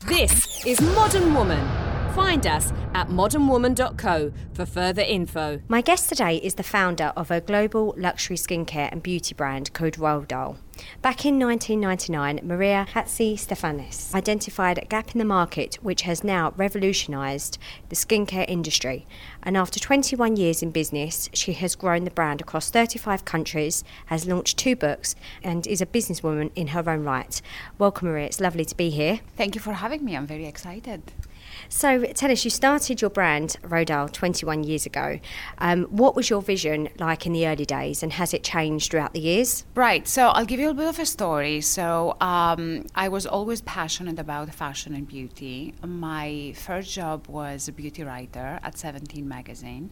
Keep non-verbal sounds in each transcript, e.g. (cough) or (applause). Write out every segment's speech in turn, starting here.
This is Modern Woman. Find us at modernwoman.co for further info. My guest today is the founder of a global luxury skincare and beauty brand called Rodial. Back in 1999, Maria Hatzistefanis identified a gap in the market which has now revolutionised the skincare industry. And after 21 years in business, she has grown the brand across 35 countries, has launched two books, and is a businesswoman in her own right. Welcome, Maria. It's lovely to be here. Thank you for having me. I'm very excited. So tell us, you started your brand Rodial 21 years ago. Um, what was your vision like in the early days, and has it changed throughout the years? Right. So I'll give you a bit of a story. So um, I was always passionate about fashion and beauty. My first job was a beauty writer at 17 magazine.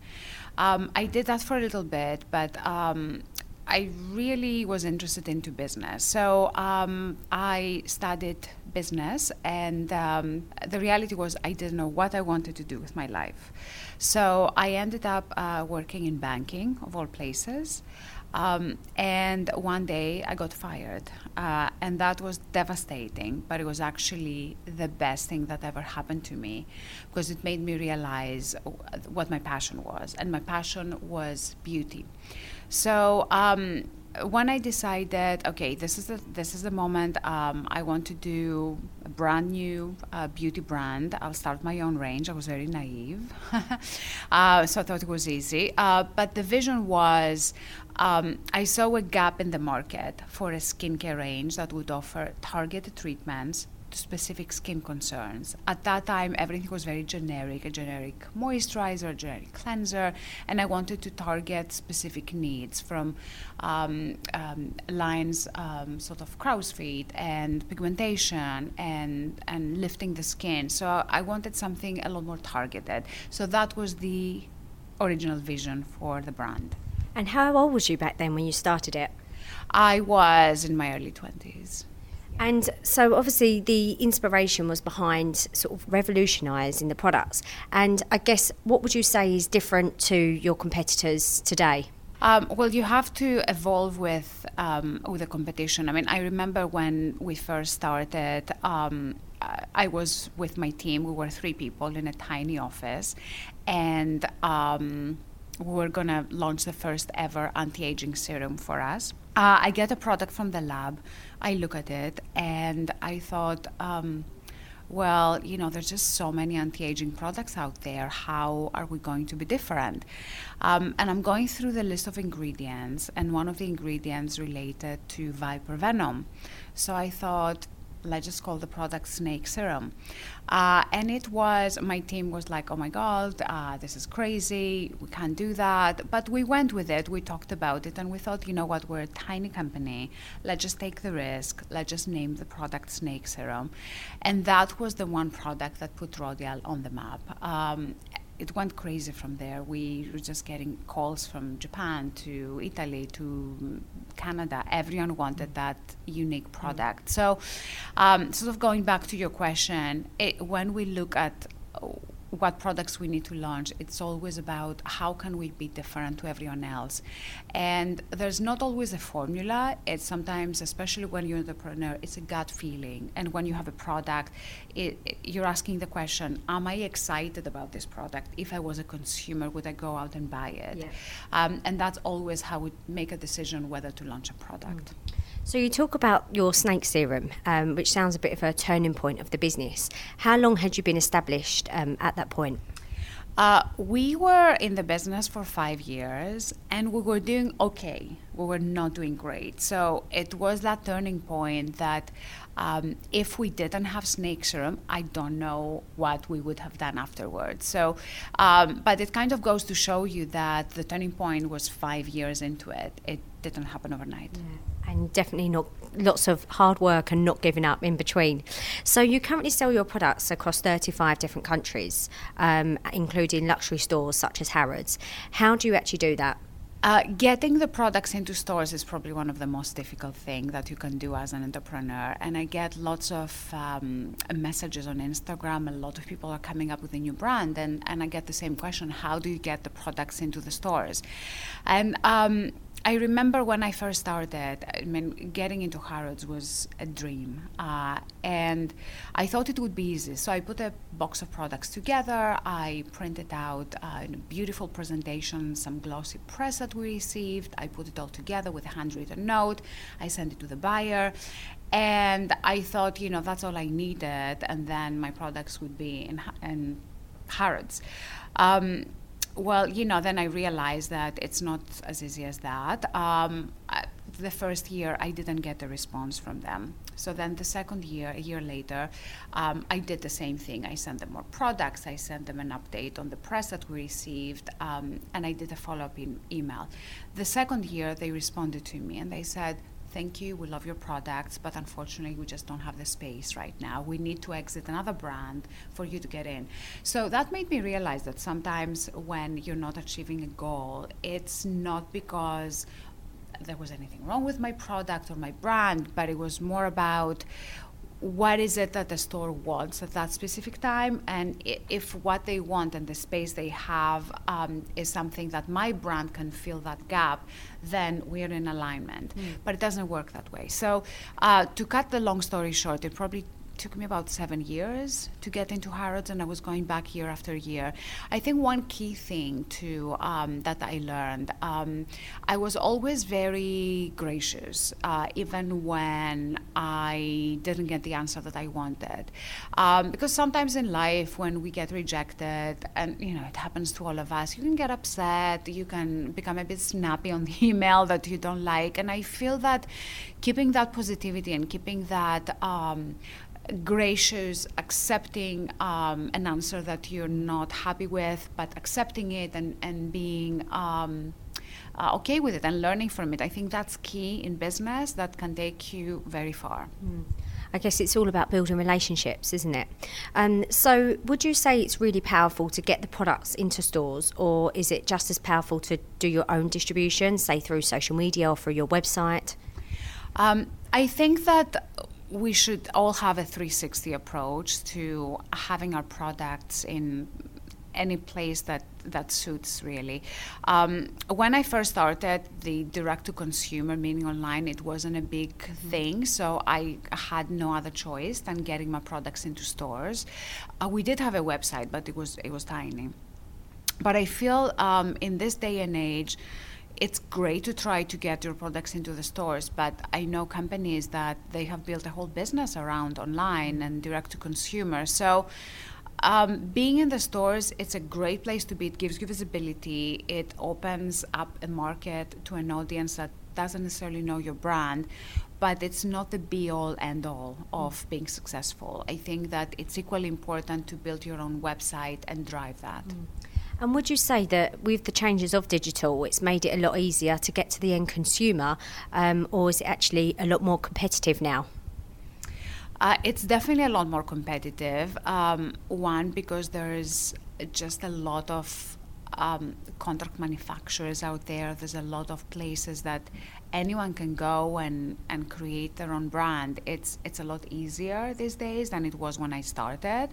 Um, I did that for a little bit, but um, I really was interested into business. So um, I studied business, and um, the reality was I didn't know what I wanted to do with my life. So I ended up uh, working in banking, of all places. Um, and one day I got fired, uh, and that was devastating. But it was actually the best thing that ever happened to me because it made me realize what my passion was, and my passion was beauty. So um, when I decided, okay, this is the this is the moment um, I want to do a brand new uh, beauty brand. I'll start my own range. I was very naive, (laughs) uh, so I thought it was easy. Uh, but the vision was, um, I saw a gap in the market for a skincare range that would offer targeted treatments to specific skin concerns. At that time, everything was very generic a generic moisturizer, a generic cleanser, and I wanted to target specific needs from um, um, lines, um, sort of crow's feet, and pigmentation, and, and lifting the skin. So I wanted something a lot more targeted. So that was the original vision for the brand. And how old was you back then when you started it? I was in my early 20s. And so, obviously, the inspiration was behind sort of revolutionising the products. And I guess, what would you say is different to your competitors today? Um, well, you have to evolve with um, with the competition. I mean, I remember when we first started. Um, I was with my team. We were three people in a tiny office, and um, we were going to launch the first ever anti-aging serum for us. Uh, I get a product from the lab. I look at it and I thought, um, well, you know, there's just so many anti aging products out there. How are we going to be different? Um, and I'm going through the list of ingredients, and one of the ingredients related to viper venom. So I thought, let's just call the product snake serum. Uh, and it was, my team was like, oh my God, uh, this is crazy. We can't do that. But we went with it. We talked about it. And we thought, you know what, we're a tiny company. Let's just take the risk. Let's just name the product snake serum. And that was the one product that put Rodial on the map. Um, it went crazy from there. We were just getting calls from Japan to Italy to Canada. Everyone wanted that unique product. So, um, sort of going back to your question, it, when we look at what products we need to launch. It's always about how can we be different to everyone else. And there's not always a formula. It's sometimes, especially when you're an entrepreneur, it's a gut feeling. And when you have a product, it, it, you're asking the question, am I excited about this product? If I was a consumer, would I go out and buy it? Yeah. Um, and that's always how we make a decision whether to launch a product. Mm. So you talk about your snake serum, um, which sounds a bit of a turning point of the business. How long had you been established um, at that point? Uh, we were in the business for five years and we were doing okay. We were not doing great. So it was that turning point that um, if we didn't have snake serum, I don't know what we would have done afterwards. So, um, but it kind of goes to show you that the turning point was five years into it. It didn't happen overnight. Yeah and definitely not lots of hard work and not giving up in between. So you currently sell your products across 35 different countries, um, including luxury stores such as Harrods. How do you actually do that? Uh, getting the products into stores is probably one of the most difficult things that you can do as an entrepreneur. And I get lots of um, messages on Instagram. A lot of people are coming up with a new brand, and, and I get the same question: How do you get the products into the stores? And um, I remember when I first started, I mean, getting into Harrods was a dream. Uh, and I thought it would be easy. So I put a box of products together. I printed out uh, a beautiful presentation, some glossy press that we received. I put it all together with a handwritten note. I sent it to the buyer. And I thought, you know, that's all I needed. And then my products would be in, in Harrods. Um, well, you know, then I realized that it's not as easy as that. Um, I, the first year, I didn't get a response from them. So then the second year, a year later, um, I did the same thing. I sent them more products. I sent them an update on the press that we received, um, and I did a follow up email. The second year, they responded to me and they said, thank you, we love your products, but unfortunately, we just don't have the space right now. We need to exit another brand for you to get in. So that made me realize that sometimes when you're not achieving a goal, it's not because there was anything wrong with my product or my brand, but it was more about what is it that the store wants at that specific time? And if what they want and the space they have um, is something that my brand can fill that gap then we're in alignment. Mm. but it doesn't work that way. So uh, to cut the long story short it probably took me about seven years to get into Harrods, and I was going back year after year. I think one key thing too um, that I learned, um, I was always very gracious, uh, even when I didn't get the answer that I wanted, um, because sometimes in life when we get rejected, and you know it happens to all of us, you can get upset, you can become a bit snappy on the (laughs) email that you don't like, and I feel that keeping that positivity and keeping that um, gracious, accepting um, an answer that you're not happy with, but accepting it and, and being um, uh, okay with it and learning from it. I think that's key in business that can take you very far. Mm. I guess it's all about building relationships, isn't it? Um, so, would you say it's really powerful to get the products into stores, or is it just as powerful to do your own distribution, say through social media or through your website? Um, I think that we should all have a 360 approach to having our products in any place that that suits really. Um, when I first started, the direct to consumer, meaning online, it wasn't a big mm-hmm. thing, so I had no other choice than getting my products into stores. Uh, we did have a website, but it was it was tiny. But I feel um, in this day and age it's great to try to get your products into the stores, but I know companies that they have built a whole business around online and direct to consumer. So um, being in the stores, it's a great place to be. It gives you visibility. It opens up a market to an audience that doesn't necessarily know your brand, but it's not the be all end all of being successful. I think that it's equally important to build your own website and drive that. Mm. And would you say that with the changes of digital, it's made it a lot easier to get to the end consumer, um, or is it actually a lot more competitive now? Uh, it's definitely a lot more competitive. Um, one, because there is just a lot of um, contract manufacturers out there. There's a lot of places that anyone can go and, and create their own brand. It's it's a lot easier these days than it was when I started.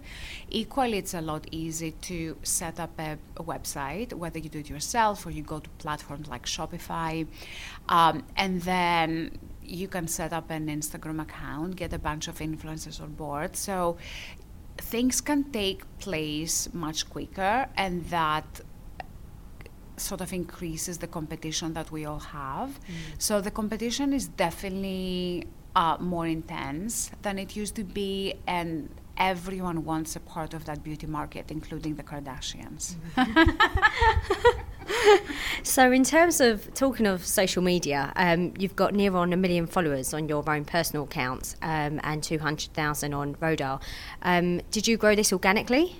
Equally, it's a lot easier to set up a, a website, whether you do it yourself or you go to platforms like Shopify, um, and then you can set up an Instagram account, get a bunch of influencers on board. So things can take place much quicker, and that sort of increases the competition that we all have. Mm. So the competition is definitely uh, more intense than it used to be, and everyone wants a part of that beauty market, including the Kardashians. (laughs) so, in terms of talking of social media, um, you've got near on a million followers on your own personal accounts um, and 200,000 on Rodial. Um, did you grow this organically?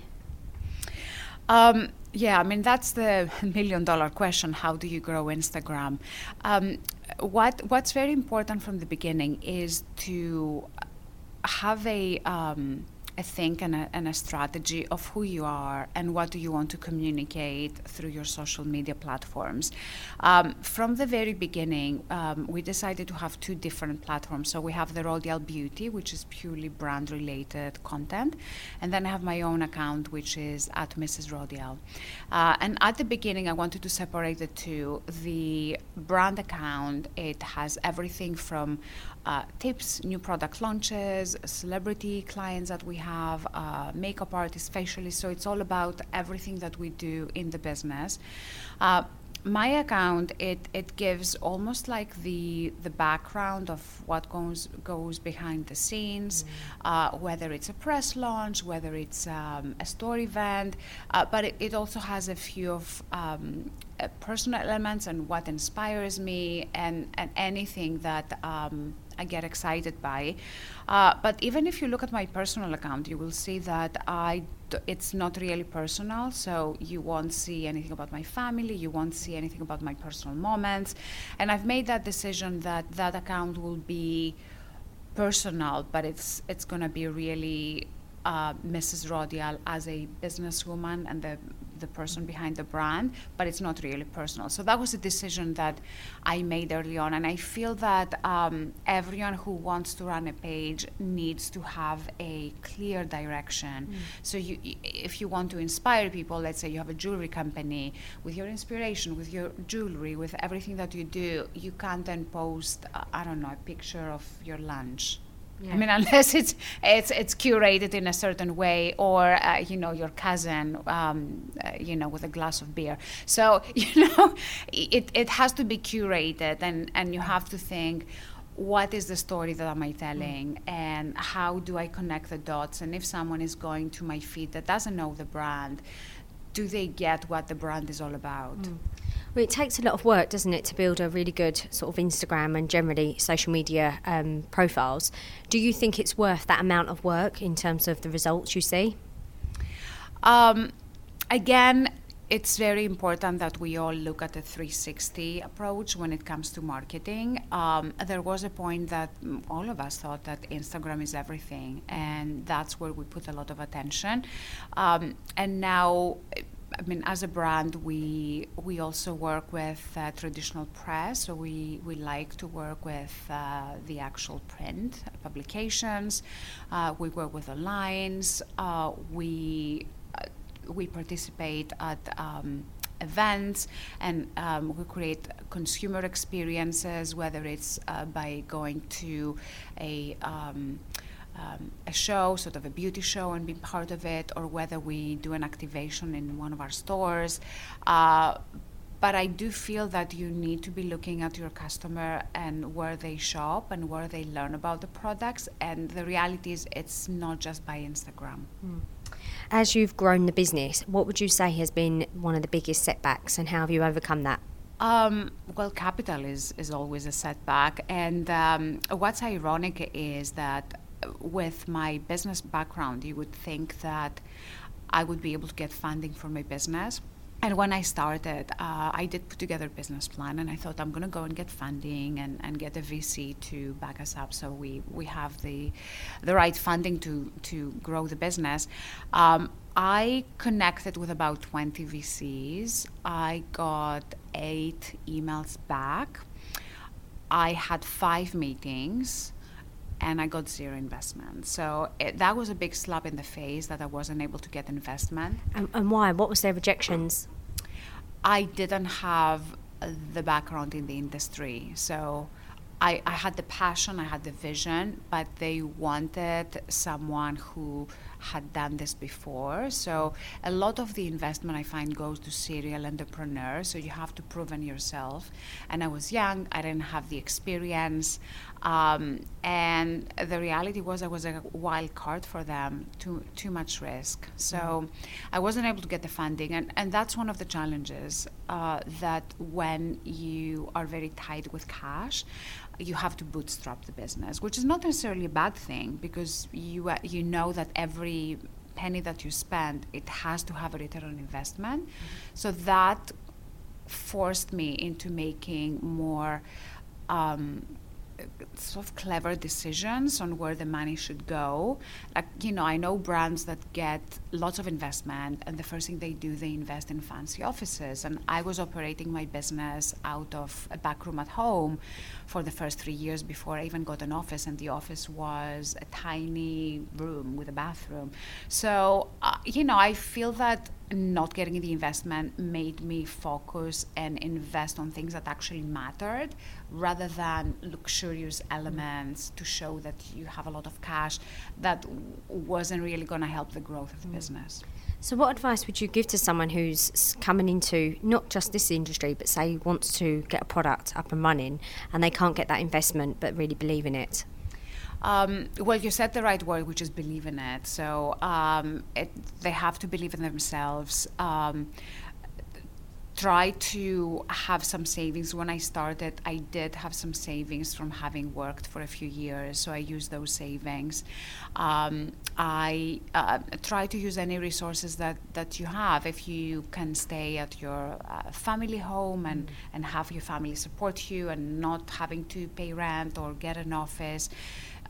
Yeah, I mean that's the (laughs) million dollar question. How do you grow Instagram? Um, what What's very important from the beginning is to have a um, a think and a, and a strategy of who you are and what do you want to communicate through your social media platforms. Um, from the very beginning, um, we decided to have two different platforms. So we have the Rodial Beauty, which is purely brand related content, and then I have my own account, which is at Mrs. Rodial. Uh, and at the beginning, I wanted to separate the two. The brand account, it has everything from uh, tips, new product launches, celebrity clients that we have, uh, makeup artists, facialists. So it's all about everything that we do in the business. Uh, my account it, it gives almost like the the background of what goes goes behind the scenes, mm. uh, whether it's a press launch, whether it's um, a store event, uh, but it, it, also has a few of um, uh, personal elements and what inspires me and and anything that um, I get excited by. Uh, but even if you look at my personal account, you will see that I d- it's not really personal. So you won't see anything about my family. You won't see anything about my personal moments. And I've made that decision that that account will be personal, but it's it's going to be really uh, Mrs. Rodial as a businesswoman and the the person behind the brand, but it's not really personal. So that was a decision that I made early on, and I feel that um, everyone who wants to run a page needs to have a clear direction. Mm. So you, if you want to inspire people, let's say you have a jewelry company, with your inspiration, with your jewelry, with everything that you do, you can't then post, uh, I don't know, a picture of your lunch yeah. I mean, (laughs) unless it's it's it's curated in a certain way, or uh, you know, your cousin, um, uh, you know, with a glass of beer. So (laughs) you know, it it has to be curated, and and you have to think. What is the story that am I telling, mm. and how do I connect the dots? And if someone is going to my feed that doesn't know the brand, do they get what the brand is all about? Mm. Well, it takes a lot of work, doesn't it, to build a really good sort of Instagram and generally social media um, profiles. Do you think it's worth that amount of work in terms of the results you see? Um, again, it's very important that we all look at a 360 approach when it comes to marketing. Um, there was a point that all of us thought that Instagram is everything, and that's where we put a lot of attention. Um, and now, I mean, as a brand, we we also work with uh, traditional press. So we, we like to work with uh, the actual print publications. Uh, we work with the lines. Uh, we we participate at um, events and um, we create consumer experiences, whether it's uh, by going to a um, um, a show, sort of a beauty show, and be part of it, or whether we do an activation in one of our stores. Uh, but I do feel that you need to be looking at your customer and where they shop and where they learn about the products. And the reality is, it's not just by Instagram. Mm. As you've grown the business, what would you say has been one of the biggest setbacks, and how have you overcome that? Um, well, capital is, is always a setback. And um, what's ironic is that with my business background, you would think that I would be able to get funding for my business. And when I started, uh, I did put together a business plan, and I thought I'm going to go and get funding and, and get a VC to back us up, so we, we have the the right funding to to grow the business. Um, I connected with about 20 VCs. I got eight emails back. I had five meetings and I got zero investment. So it, that was a big slap in the face that I wasn't able to get investment. And, and why? What was their rejections? I didn't have uh, the background in the industry. So I, I had the passion, I had the vision, but they wanted someone who had done this before. So a lot of the investment I find goes to serial entrepreneurs. So you have to prove in yourself. And I was young, I didn't have the experience. Um, and the reality was I was a wild card for them, too, too much risk. So mm-hmm. I wasn't able to get the funding. And, and that's one of the challenges uh, that when you are very tight with cash, you have to bootstrap the business, which is not necessarily a bad thing because you uh, you know that every penny that you spend it has to have a return on investment. Mm-hmm. So that forced me into making more. Um, sort of clever decisions on where the money should go. Like, you know, I know brands that get lots of investment, and the first thing they do, they invest in fancy offices. And I was operating my business out of a back room at home for the first three years before I even got an office, and the office was a tiny room with a bathroom. So, uh, you know, I feel that not getting the investment made me focus and invest on things that actually mattered rather than luxurious elements to show that you have a lot of cash that wasn't really going to help the growth of the mm. business. So, what advice would you give to someone who's coming into not just this industry, but say wants to get a product up and running and they can't get that investment but really believe in it? Um, well, you said the right word, which is believe in it. So um, it, they have to believe in themselves. Um, try to have some savings. When I started, I did have some savings from having worked for a few years, so I used those savings. Um, I uh, try to use any resources that, that you have. If you can stay at your uh, family home and, and have your family support you and not having to pay rent or get an office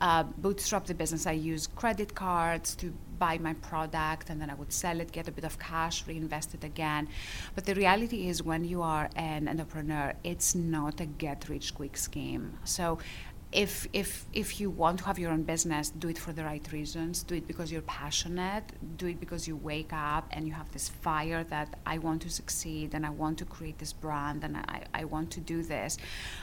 uh, bootstrap the business. I use credit cards to buy my product and then I would sell it, get a bit of cash, reinvest it again. But the reality is, when you are an entrepreneur, it's not a get rich quick scheme. So if if if you want to have your own business, do it for the right reasons. Do it because you're passionate. Do it because you wake up and you have this fire that I want to succeed and I want to create this brand and I, I want to do this.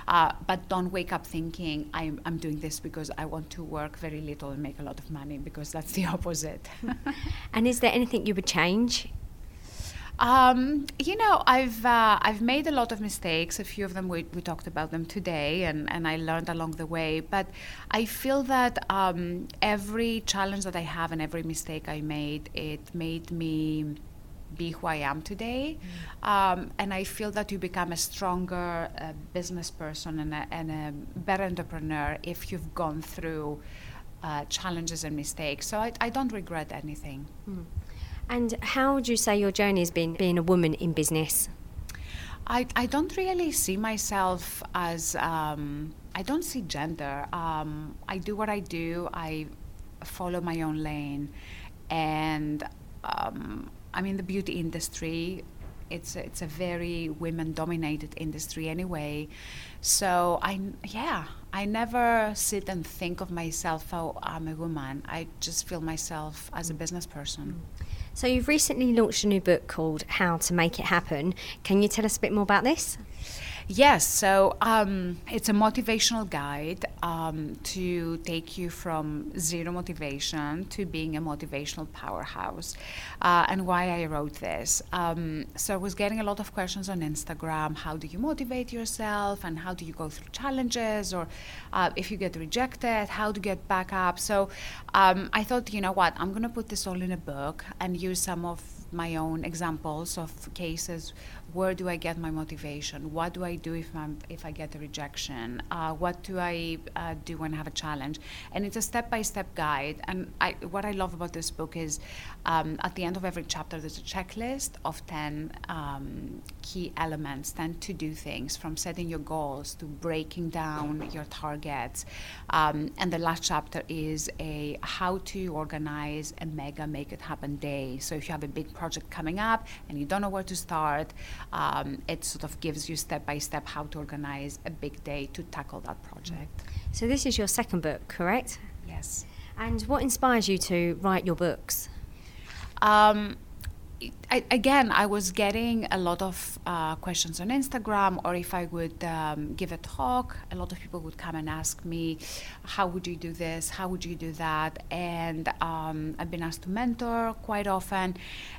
Uh, but don't wake up thinking I'm, I'm doing this because I want to work very little and make a lot of money because that's the (laughs) opposite. (laughs) and is there anything you would change um, you know, I've uh, I've made a lot of mistakes. A few of them we, we talked about them today, and, and I learned along the way. But I feel that um, every challenge that I have and every mistake I made, it made me be who I am today. Mm. Um, and I feel that you become a stronger uh, business person and a, and a, better entrepreneur if you've gone through uh, challenges and mistakes. So I, I don't regret anything. Mm. And how would you say your journey has been being a woman in business? I, I don't really see myself as, um, I don't see gender. Um, I do what I do, I follow my own lane. And um, I'm in the beauty industry. It's a, it's a very women dominated industry anyway. So I yeah, I never sit and think of myself oh I'm a woman. I just feel myself as a business person. Mm. So, you've recently launched a new book called How to Make It Happen. Can you tell us a bit more about this? Yes, so um, it's a motivational guide um, to take you from zero motivation to being a motivational powerhouse. Uh, and why I wrote this. Um, so I was getting a lot of questions on Instagram how do you motivate yourself and how do you go through challenges or uh, if you get rejected, how to get back up. So um, I thought, you know what, I'm going to put this all in a book and use some of my own examples of cases where do I get my motivation? What do I do if I'm if I get a rejection? Uh, what do I uh, do when I have a challenge? And it's a step-by-step guide. And I, what I love about this book is um, at the end of every chapter there's a checklist of ten um, key elements, ten to-do things, from setting your goals to breaking down your targets. Um, and the last chapter is a how to organize a mega make it happen day. So if you have a big project coming up and you don't know where to start um, it sort of gives you step by step how to organize a big day to tackle that project. So, this is your second book, correct? Yes. And what inspires you to write your books? Um, I, again, I was getting a lot of uh, questions on Instagram, or if I would um, give a talk, a lot of people would come and ask me, "How would you do this? How would you do that?" And um, I've been asked to mentor quite often,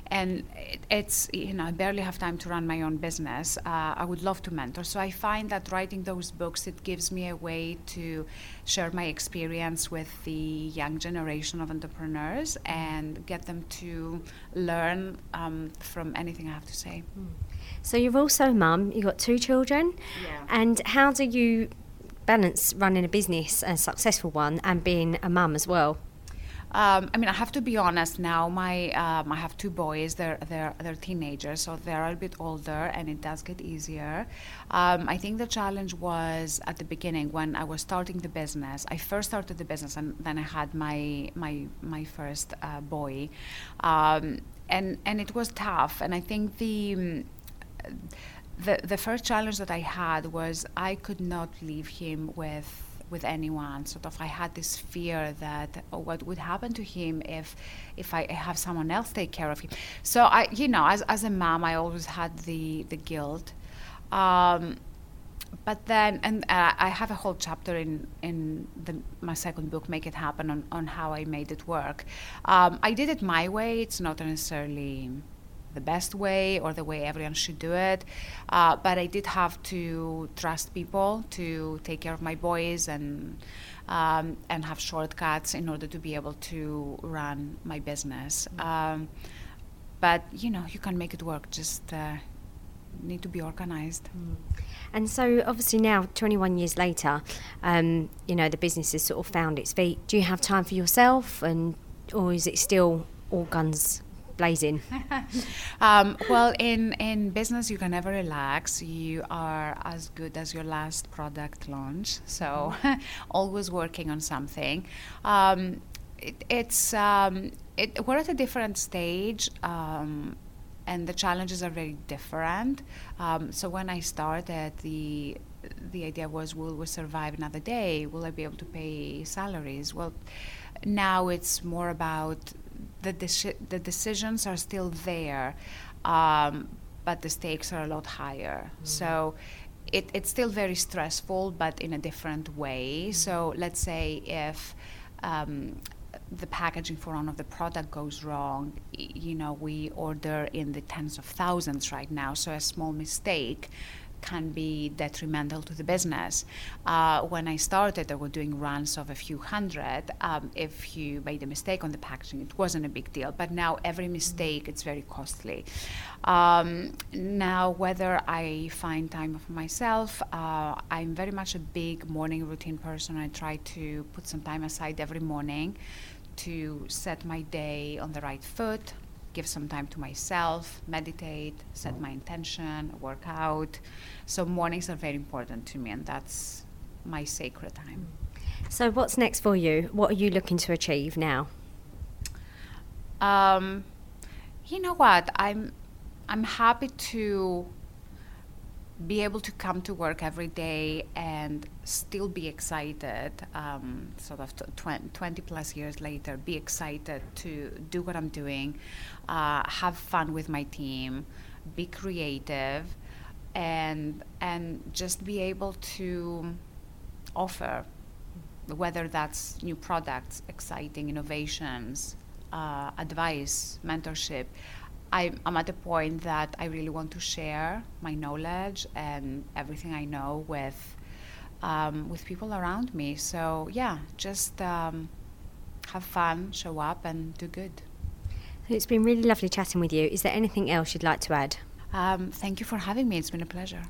and it, it's you know I barely have time to run my own business. Uh, I would love to mentor, so I find that writing those books it gives me a way to share my experience with the young generation of entrepreneurs and get them to learn. Um, from anything I have to say. Hmm. So you're also a mum. You've got two children. Yeah. And how do you balance running a business, a successful one, and being a mum as well? Um, I mean, I have to be honest. Now, my um, I have two boys. They're they're they're teenagers, so they're a bit older, and it does get easier. Um, I think the challenge was at the beginning when I was starting the business. I first started the business, and then I had my my my first uh, boy, um, and and it was tough. And I think the mm, the the first challenge that I had was I could not leave him with with anyone. Sort of, I had this fear that oh, what would happen to him if if I have someone else take care of him. So I, you know, as as a mom, I always had the the guilt. Um, but then, and uh, I have a whole chapter in in the, my second book, "Make It Happen," on, on how I made it work. Um, I did it my way. It's not necessarily the best way or the way everyone should do it. Uh, but I did have to trust people to take care of my boys and um, and have shortcuts in order to be able to run my business. Um, but you know, you can make it work. Just uh, need to be organized. Mm. And so, obviously, now 21 years later, um, you know the business has sort of found its feet. Do you have time for yourself, and or is it still all guns blazing? (laughs) um, well, in, in business, you can never relax. You are as good as your last product launch. So, (laughs) always working on something. Um, it, it's um, it, we're at a different stage. And the challenges are very different. Um, so when I started, the the idea was, will we survive another day? Will I be able to pay salaries? Well, now it's more about the, deci- the decisions are still there, um, but the stakes are a lot higher. Mm-hmm. So it, it's still very stressful, but in a different way. Mm-hmm. So let's say if um, the packaging for one of the product goes wrong, you know, we order in the tens of thousands right now. So a small mistake can be detrimental to the business. Uh, when I started, I was doing runs of a few hundred. Um, if you made a mistake on the packaging, it wasn't a big deal. But now every mistake, it's very costly. Um, now, whether I find time for myself, uh, I'm very much a big morning routine person. I try to put some time aside every morning to set my day on the right foot, give some time to myself, meditate, set my intention, work out. So mornings are very important to me, and that's my sacred time. So, what's next for you? What are you looking to achieve now? Um, you know what? I'm I'm happy to be able to come to work every day and still be excited, um, sort of 20, 20, plus years later, be excited to do what I'm doing, uh, have fun with my team, be creative, and and just be able to offer, whether that's new products, exciting innovations, uh, advice, mentorship. I, am at a point that I really want to share my knowledge and everything I know with um, with people around me. So yeah, just um, have fun, show up, and do good. It's been really lovely chatting with you. Is there anything else you'd like to add? Um, thank you for having me. It's been a pleasure.